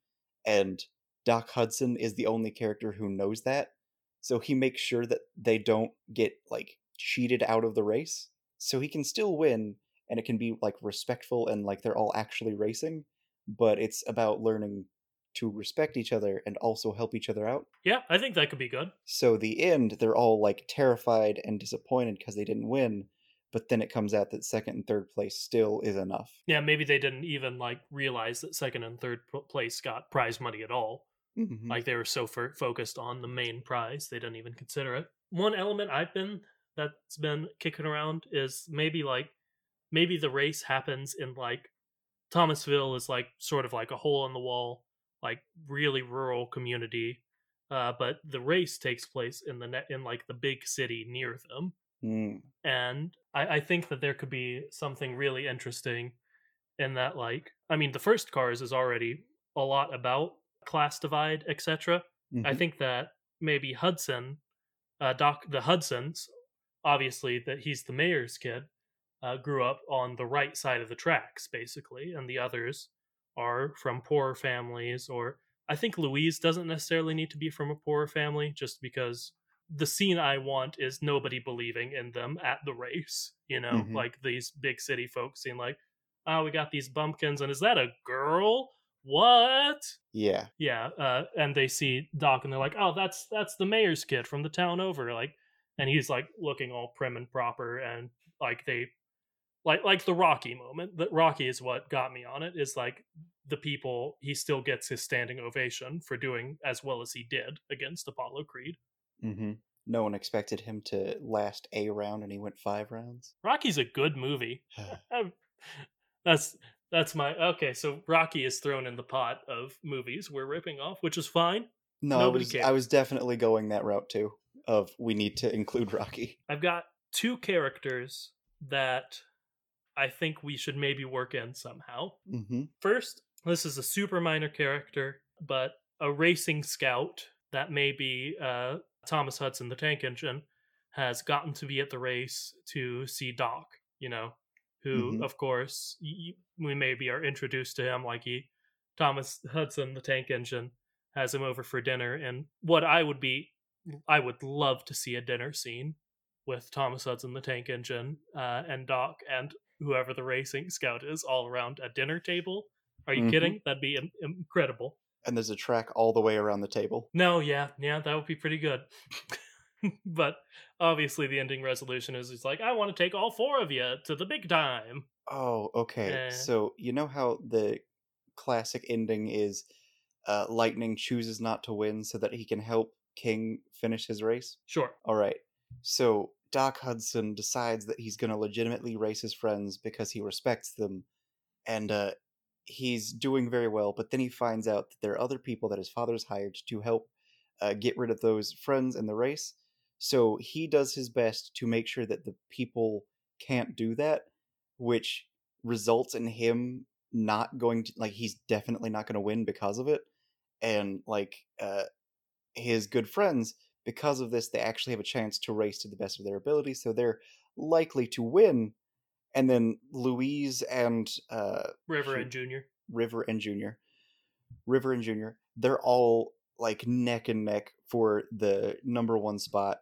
and Doc Hudson is the only character who knows that. So he makes sure that they don't get like cheated out of the race. So he can still win and it can be like respectful and like they're all actually racing, but it's about learning to respect each other and also help each other out. Yeah, I think that could be good. So the end, they're all like terrified and disappointed because they didn't win, but then it comes out that second and third place still is enough. Yeah, maybe they didn't even like realize that second and third place got prize money at all. Mhm. Like they were so f- focused on the main prize, they didn't even consider it. One element I've been that's been kicking around is maybe like maybe the race happens in like Thomasville is like sort of like a hole in the wall, like really rural community. Uh, but the race takes place in the net in like the big city near them Mm. and I, I think that there could be something really interesting in that like i mean the first cars is already a lot about class divide etc i Mhm. think that maybe hudson uh doc the hudsons obviously that he's the mayor's kid uh, grew up on the right side of the tracks basically and the others are from poorer families or i think louise doesn't necessarily need to be from a poorer family just because the scene I want is nobody believing in them at the race. You know, Mhm. like these big city folks seem like, oh, we got these bumpkins, and is that a girl? What? Yeah. Yeah, uh, and they see Doc, and they're like, oh, that's that's the mayor's kid from the town over, like, and he's like looking all prim and proper, and like they, like like the Rocky moment. That Rocky is what got me on it. Is like the people he still gets his standing ovation for doing as well as he did against Apollo Creed. hmm No one expected him to last a round, and he went five rounds. Rocky's a good movie. Um, that's that's my okay. So Rocky is thrown in the pot of movies we're ripping off, which is fine. no, I was I was definitely going that route too. Of we need to include Rocky. I've got two characters that I think we should maybe work in somehow. hmm First, this is a super minor character, but a racing scout that may be uh, Thomas Hudson, the tank engine, has gotten to be at the race to see Doc, you know, who, Mhm. of course, y- we maybe are introduced to him like he, Thomas Hudson, the tank engine, has him over for dinner. And what I would be, I would love to see a dinner scene with Thomas Hudson, the tank engine, uh, and Doc, and whoever the racing scout is, all around a dinner table. Are you Mhm. kidding? That'd be in- incredible. And there's a track all the way around the table. No, yeah, yeah, that would be pretty good. but obviously, the ending resolution is it's like, I want to take all four of you to the big time. Oh, okay. Eh. So you know how the classic ending is uh, Lightning chooses not to win so that he can help King finish his race? Sure. All right. So Doc Hudson decides that he's going to legitimately race his friends because he respects them, and uh, he's doing very well. But then he finds out that there are other people that his father's hired to help uh, get rid of those friends in the race. So he does his best to make sure that the people can't do that, which results in him not going to like he's definitely not going to win because of it and like uh his good friends because of this they actually have a chance to race to the best of their ability so they're likely to win and then louise and uh River and Junior. river and junior river and junior they're all like neck and neck for the number one spot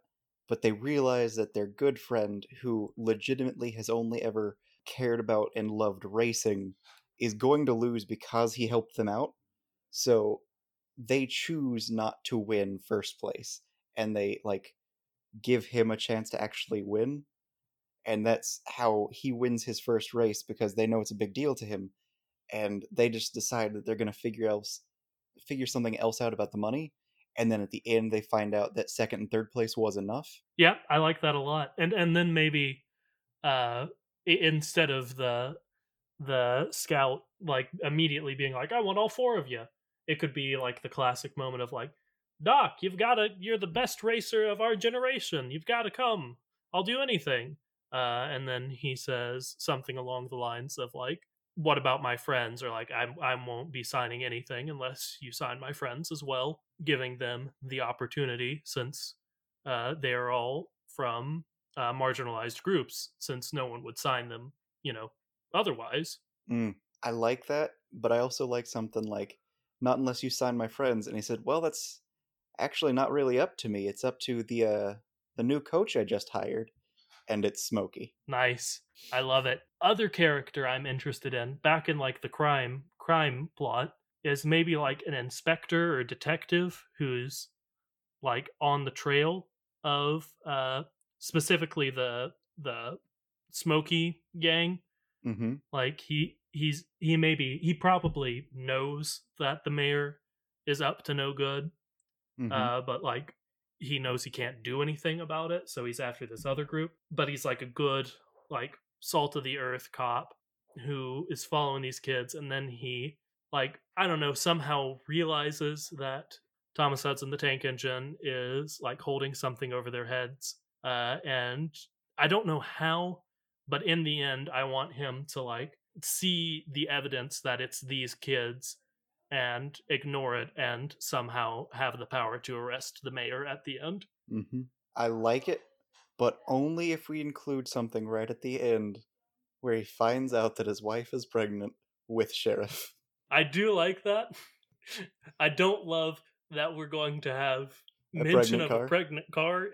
but they realize that their good friend who legitimately has only ever cared about and loved racing is going to lose because he helped them out so they choose not to win first place and they like give him a chance to actually win and that's how he wins his first race because they know it's a big deal to him and they just decide that they're going to figure else figure something else out about the money and then at the end they find out that second and third place was enough Yeah, I like that a lot. And and then maybe uh instead of the the scout like immediately being like, I want all four of you, it could be like the classic moment of like, Doc, you've got to, you're the best racer of our generation. You've got to come. I'll do anything. Uh, and then he says something along the lines of like, what about my friends? Or like, I, I won't be signing anything unless you sign my friends as well, giving them the opportunity since uh, they are all from uh, marginalized groups, since no one would sign them, you know, otherwise. Mm, I like that, but I also like something like, not unless you sign my friends. And he said, well, that's actually not really up to me. It's up to the uh, the new coach I just hired, and it's Smokey. Nice. I love it. Other character I'm interested in, back in like the crime crime plot, is maybe like an inspector or detective who's like on the trail of uh specifically the the Smokey gang. Mm-hmm. Like he he's he maybe he probably knows that the mayor is up to no good Mm-hmm. uh, but like he knows he can't do anything about it, so he's after this other group. But he's like a good, like salt of the earth cop who is following these kids, and then he like I don't know somehow realizes that Thomas Hudson, the tank engine, is like holding something over their heads, uh, and I don't know how, but in the end, I want him to like see the evidence that it's these kids and ignore it and somehow have the power to arrest the mayor at the end. Mm-hmm. I like it, but only if we include something right at the end where he finds out that his wife is pregnant with Sheriff. I do like that. I don't love that we're going to have A mention of car? a pregnant car,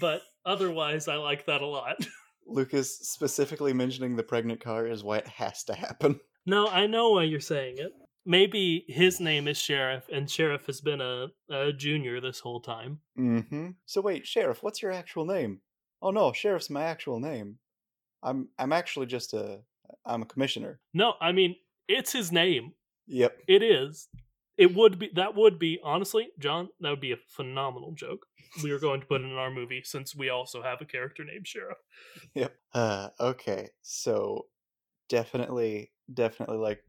but otherwise, I like that a lot. Lucas specifically mentioning the pregnant car is why it has to happen. no, I know why you're saying it. Maybe his name is Sheriff, and Sheriff has been a, a junior this whole time. Mm-hmm. So wait, Sheriff, what's your actual name? Oh no, Sheriff's my actual name. I'm I'm actually just a I'm a commissioner. No, I mean, it's his name. Yep. It is. It would be that would be honestly, John, that would be a phenomenal joke. We are going to put it in our movie since we also have a character named Sheriff. Yep. Uh okay. So definitely definitely like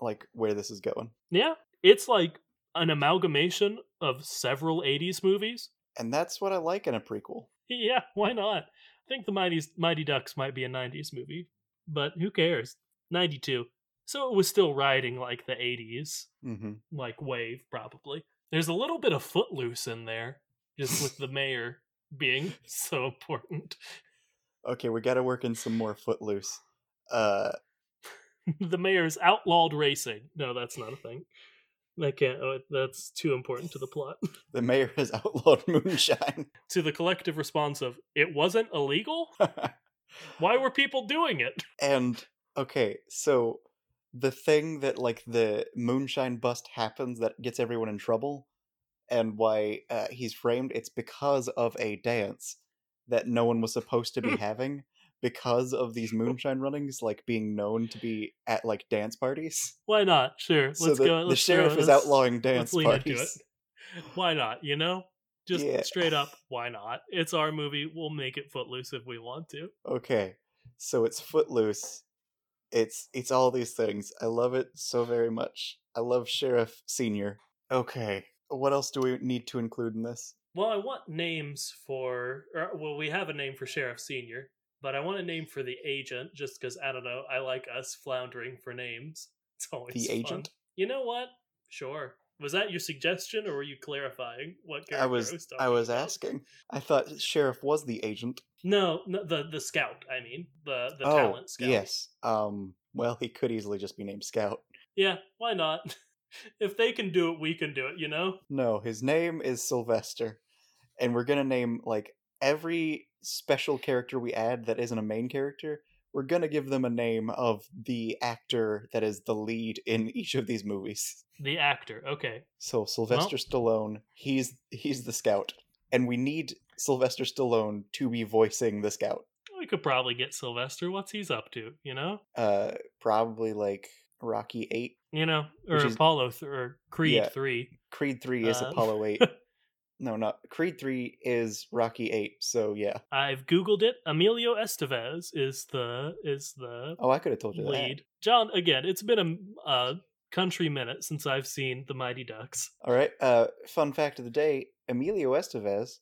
like where this is going. Yeah, it's like an amalgamation of several 80s movies. And that's what I like in a prequel. Yeah, why not? I think the Mighty Mighty Ducks might be a 90s movie, but who cares? 92. So it was still riding like the 80s Mm-hmm. like wave probably. There's a little bit of footloose in there just with the mayor being so important. Okay, we gotta work in some more footloose. Uh the mayor's outlawed racing. No, that's not a thing. I can't. Oh, that's too important to the plot. the mayor has outlawed moonshine. to the collective response of "It wasn't illegal. Why were people doing it?" and okay, so the thing that like the moonshine bust happens that gets everyone in trouble and why uh, he's framed it's because of a dance that no one was supposed to be having because of these moonshine runnings like being known to be at like dance parties Why not? Sure, let's the, go. the Let's sheriff go, is let's- outlawing dance let's lean into parties it. Why not? You know, just Yeah. straight up. Why not? It's our movie. We'll make it footloose if we want to. okay so it's footloose it's it's all these things i love it so very much i love sheriff senior okay what else do we need to include in this Well, I want names for. Or, well, we have a name for Sheriff Senior, but I want a name for the agent, just because I don't know. I like us floundering for names. It's always the fun. agent You know what? Sure. Was that your suggestion, or were you clarifying what character i was i was about? asking i thought sheriff was the agent No, no, the the scout. I mean, the the oh talent scout. yes um well he could easily just be named scout Yeah. Why not? if they can do it, we can do it. You know. no his name is sylvester and we're gonna name like every special character we add that isn't a main character we're gonna give them a name of the actor that is the lead in each of these movies The actor. Okay. so sylvester stallone he's he's the scout and we need sylvester stallone to be voicing the scout We could probably get Sylvester. What's he's up to? You know. uh probably like rocky 8 You know, or is- Apollo th- or Creed Yeah. three. creed 3 is Uh, apollo 8 no not creed 3 is rocky 8 so yeah I've googled it. Emilio Estevez is the is the oh i could have told you that lead. John, again, it's been a uh, country minute since I've seen the Mighty Ducks. All right. Uh, fun fact of the day: Emilio Estevez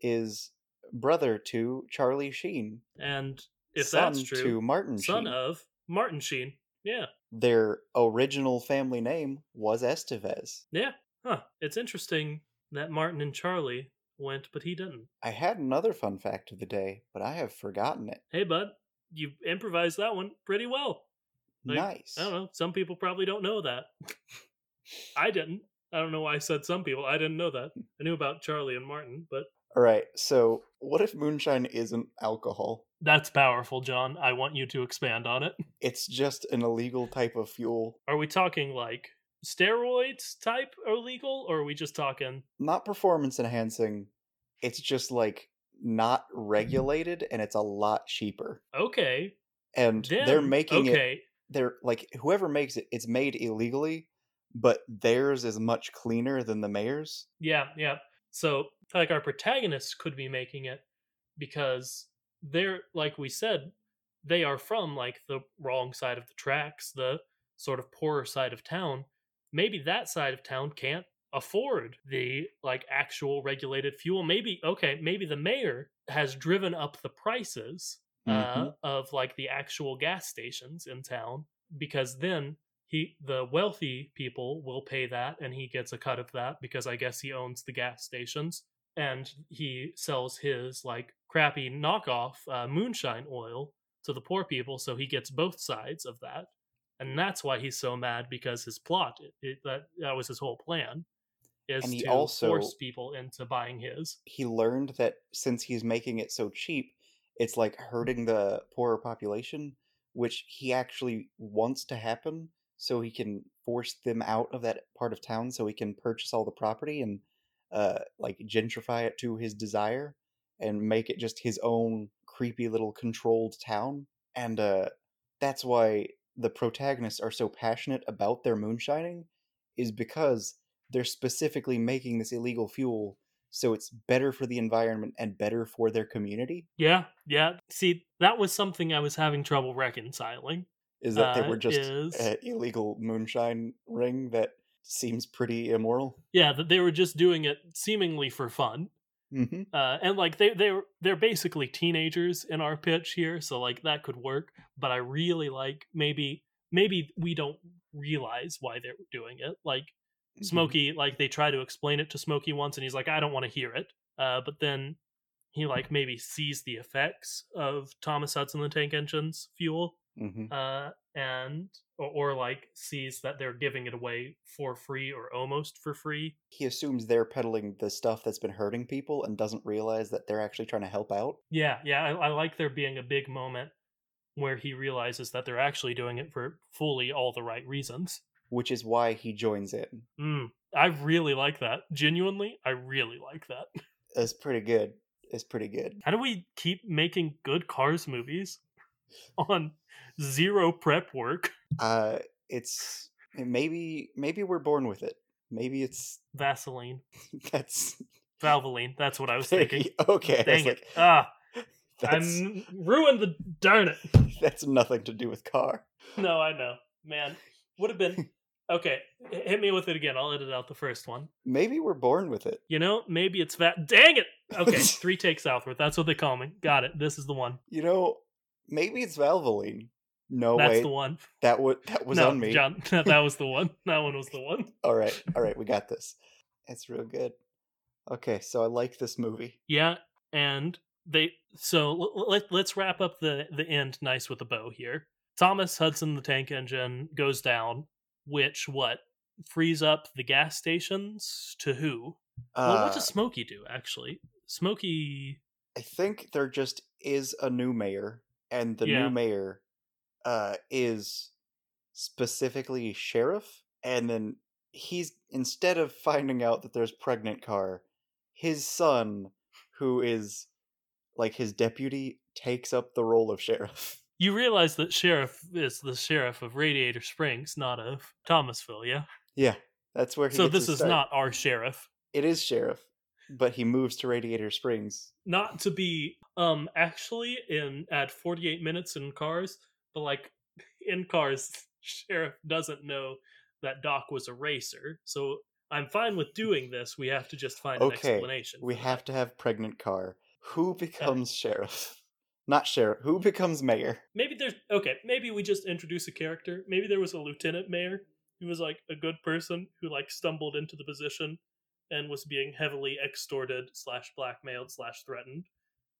is brother to Charlie Sheen, And if son that's true, to Martin son Sheen. of Martin Sheen. Yeah. Their original family name was Estevez. Yeah. Huh. It's interesting that Martin and Charlie went, but he didn't. I had another fun fact of the day, but I have forgotten it. Hey, bud, you improvised that one pretty well. Like, nice. I don't know. Some people probably don't know that. I didn't. I don't know why I said some people. I didn't know that. I knew about Charlie and Martin, but All right. So, what if moonshine isn't alcohol? that's powerful, John. I want you to expand on it. It's just an illegal type of fuel, Are we talking like steroids type illegal, or are we just talking? not performance enhancing. It's just like not regulated, and it's a lot cheaper. Okay, And then, they're making it okay. they're like whoever makes it it's made illegally but theirs is much cleaner than the mayor's Yeah, yeah. So, like, our protagonists could be making it because they're, like we said, they are from, like, the wrong side of the tracks, the sort of poorer side of town. Maybe that side of town can't afford the, like, actual regulated fuel. Maybe, okay, maybe the mayor has driven up the prices uh, Mhm. of, like, the actual gas stations in town because then he the wealthy people will pay that and he gets a cut of that because i guess he owns the gas stations and he sells his like crappy knockoff uh, moonshine oil to the poor people so he gets both sides of that and that's why he's so mad because his plot it, it, that that was his whole plan is And he to also- force people into buying his. he learned that since he's making it so cheap it's like hurting the poorer population which he actually wants to happen so he can force them out of that part of town so he can purchase all the property and uh like gentrify it to his desire and make it just his own creepy little controlled town. And uh that's why the protagonists are so passionate about their moonshining is because they're specifically making this illegal fuel so it's better for the environment and better for their community. Yeah yeah. See that was something i was having trouble reconciling. Is that they Uh, were just is- an illegal moonshine ring that seems pretty immoral? Yeah that they were just doing it seemingly for fun mm-hmm. uh, and like they they they're basically teenagers in our pitch here, so like that could work. But I really like maybe maybe we don't realize why they're doing it. Like Mm-hmm. Smokey, like they try to explain it to Smokey once, and he's like, I don't want to hear it. Uh, but then he like maybe sees the effects of Thomas Hudson the Tank Engine's fuel, hmm uh, and or, or like sees that they're giving it away for free or almost for free. he assumes they're peddling the stuff that's been hurting people and doesn't realize that they're actually trying to help out Yeah, yeah, I, I like there being a big moment where he realizes that they're actually doing it for fully all the right reasons. which is why he joins in Mm, I really like that. Genuinely, I really like that. it's pretty good it's pretty good How do we keep making good Cars movies on zero prep work? uh it's maybe maybe we're born with it maybe it's Vaseline, that's Valvoline. That's what I was thinking. okay I Dang it! like, Ah, that's, I'm ruined the darn it. that's nothing to do with car No, I know, man. Would have been okay. Hit me with it again. I'll edit out the first one. maybe we're born with it You know, maybe it's that. Dang it! Okay, three takes southward. That's what they call me. Got it. This is the one. you know maybe it's valvoline no That's wait the one. that would that was no, on me John. That, was the one. That one was the one. all right all right we got this it's real good okay so i like this movie Yeah, and they. So let let's wrap up the the end nice with a bow here. Thomas Hudson, the tank engine, goes down, which what frees up the gas stations to who? well, what Uh, does Smokey do actually? Smokey. I think there just is a new mayor, and the Yeah. new mayor uh, is specifically sheriff. And then he's instead of finding out that there's pregnant car, his son, who is like his deputy, takes up the role of sheriff. You realize that sheriff is the sheriff of Radiator Springs, not of Thomasville, yeah. Yeah, that's where he. So this his is start. not our sheriff. It is sheriff, but he moves to Radiator Springs. Not to be um actually in at 48 minutes in cars, but like in cars, sheriff doesn't know that Doc was a racer. So I'm fine with doing this. We have to just find an Okay, explanation. We have to have pregnant car. Who becomes sheriff? Not sheriff. Who becomes mayor? Maybe there's okay. Maybe we just introduce a character. Maybe there was a lieutenant mayor who was like a good person who like stumbled into the position and was being heavily extorted slash blackmailed slash threatened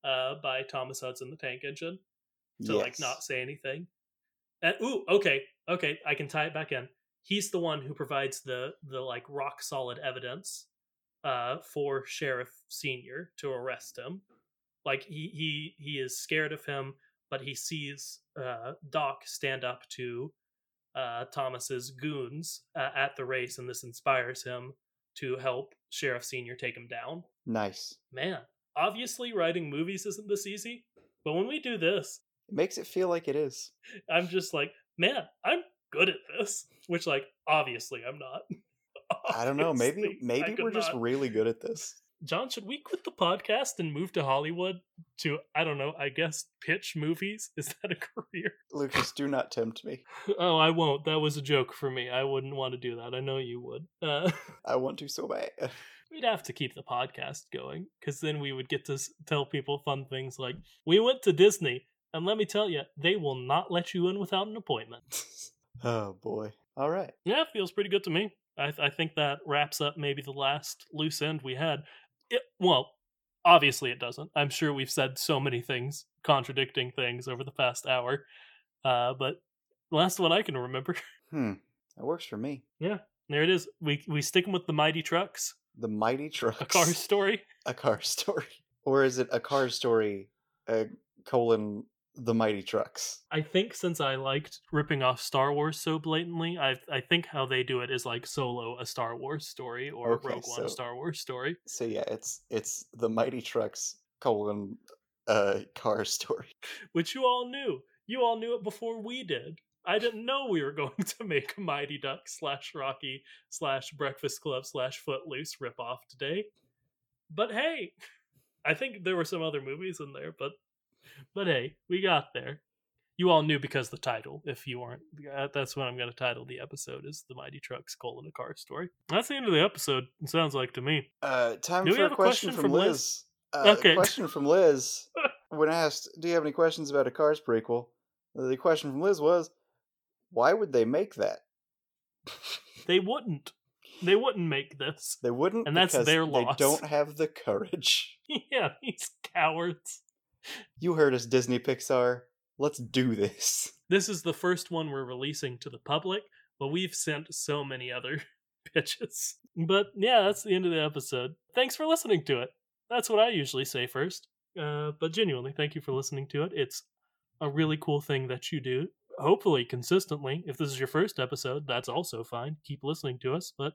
uh, by Thomas Hudson, the tank engine, to like not say anything. And ooh, okay, okay, I can tie it back in. He's the one who provides the the like rock solid evidence uh, for Sheriff Senior to arrest him. Like he he he is scared of him, but he sees uh, Doc stand up to uh, Thomas's goons uh, at the race, and this inspires him to help Sheriff Senior take him down. Nice. Man, obviously writing movies isn't this easy, but when we do this, It makes it feel like it is. I'm just like, man, I'm good at this. Which, like, obviously, I'm not. I don't know. Maybe maybe we're just not. really good at this. John, should we quit the podcast and move to Hollywood to, I don't know, I guess pitch movies? Is that a career? Lucas, do not tempt me. Oh, I won't. That was a joke for me. I wouldn't want to do that. I know you would. Uh, I want to so bad. we'd have to keep the podcast going because then we would get to s- tell people fun things like, we went to Disney, and let me tell you, they will not let you in without an appointment. oh boy. All right. Yeah, feels pretty good to me. I, I think that wraps up maybe the last loose end we had. It, well, obviously it doesn't. I'm sure we've said so many things, contradicting things over the past hour. Uh, but last one I can remember, Hmm. That works for me. Yeah. There it is. We we sticking with the mighty trucks, The Mighty Trucks. a car story. A car story. Or is it a car story? Uh, colon the Mighty Trucks. I think since I liked ripping off Star Wars so blatantly, I I think how they do it is like solo a Star Wars story or Okay, Rogue One a so- Star Wars story. So yeah, it's it's the Mighty Trucks colon uh car story. which you all knew. You all knew it before we did. I didn't know we were going to make a Mighty Duck slash Rocky slash Breakfast Club slash Footloose ripoff today. But hey, I think there were some other movies in there, but but hey, we got there. You all knew because the title. If you weren't, uh, that's what I'm going to title the episode: is the Mighty Trucks colon a car story. That's the end of the episode. It sounds like to me. Uh time Do we for have a question, question from from Liz. Liz? Uh, Okay. question from Liz. when asked, "Do you have any questions about a Cars prequel?" The question from Liz was, "Why would they make that?" They wouldn't. They wouldn't make this. They wouldn't, And that's because their They don't have the courage. yeah, these cowards. You heard us, Disney Pixar. Let's do this. This is the first one we're releasing to the public, but we've sent so many other pitches. But yeah, that's the end of the episode. Thanks for listening to it. That's what I usually say first. Uh, but genuinely, thank you for listening to it. It's a really cool thing that you do. Hopefully, consistently. If this is your first episode, that's also fine. Keep listening to us. But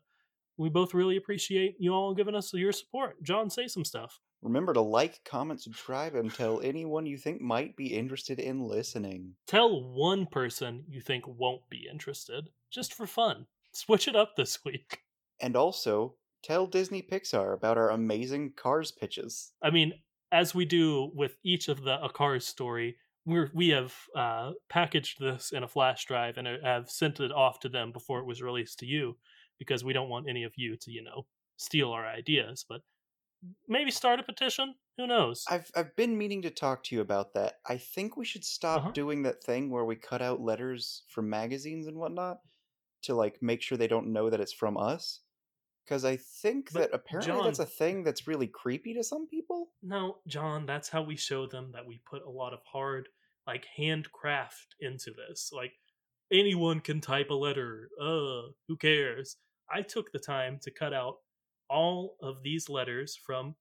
we both really appreciate you all giving us your support. John, say some stuff. Remember to like, comment, subscribe, and tell anyone you think might be interested in listening. Tell one person you think won't be interested, just for fun. Switch it up this week. And also, tell Disney Pixar about our amazing Cars pitches. I mean, as we do with each of the A Cars story, we're, we have uh, packaged this in a flash drive and uh, have sent it off to them before it was released to you because we don't want any of you to, you know, steal our ideas. But maybe start a petition. Who knows? I've I've been meaning to talk to you about that. I think we should stop Uh-huh. doing that thing where we cut out letters from magazines and whatnot to like make sure they don't know that it's from us. Because I think But, that apparently that's a thing that's really creepy to some people. No, John, that's how we show them that we put a lot of hard, like, handcraft into this. Like, anyone can type a letter. Uh, who cares? I took the time to cut out all of these letters from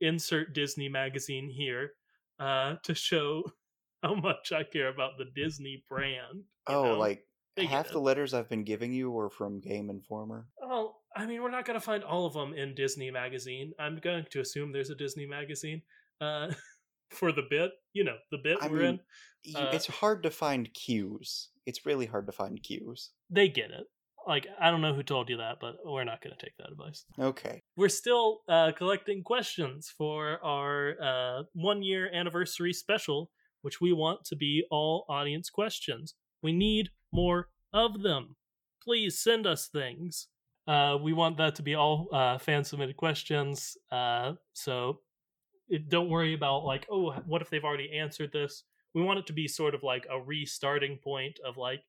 insert Disney magazine here uh, to show how much I care about the Disney brand. Oh, know? like half the letters I've been giving you were from Game Informer. Well, I mean, we're not going to find all of them in Disney Magazine. I'm going to assume there's a Disney Magazine uh, for the bit. You know, the bit I we're mean, in. Uh, it's hard to find cues. It's really hard to find cues. They get it. Like, I don't know who told you that, but we're not going to take that advice. Okay. We're still uh, collecting questions for our uh, one year anniversary special, which we want to be all audience questions. We need more of them. please send us things. Uh, we want that to be all uh, fan submitted questions. Uh, so it, don't worry about like, oh, what if they've already answered this? We want it to be sort of like a restarting point of like,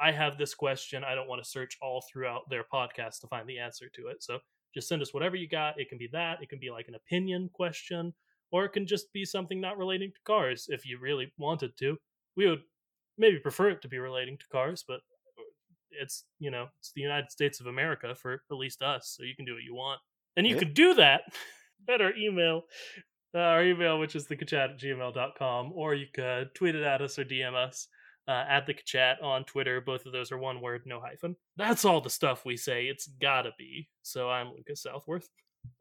I have this question. I don't want to search all throughout their podcast to find the answer to it. So just send us whatever you got. It can be that. It can be like an opinion question, or it can just be something not relating to cars if you really wanted to. We would maybe prefer it to be relating to cars, but it's you know it's the United States of America for at least us, so you can do what you want, and you Yeah. can do that at our email, uh, our email which is thekachat at gmail.com, or you could tweet it at us or DM us uh, at the chat on Twitter. Both of those are one word, no hyphen. That's all the stuff we say. It's gotta be. So I'm Lucas Southworth,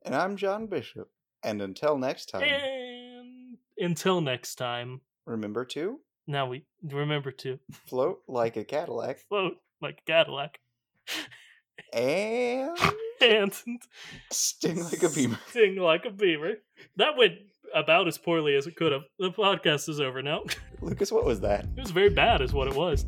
And I'm John Bishop. And until next time, and until next time. remember to Now we remember to float like a Cadillac float like a Cadillac and and sting like a beaver. sting like a beaver. That went about as poorly as it could have. The podcast is over now. Lucas, what was that? It was very bad, is what it was.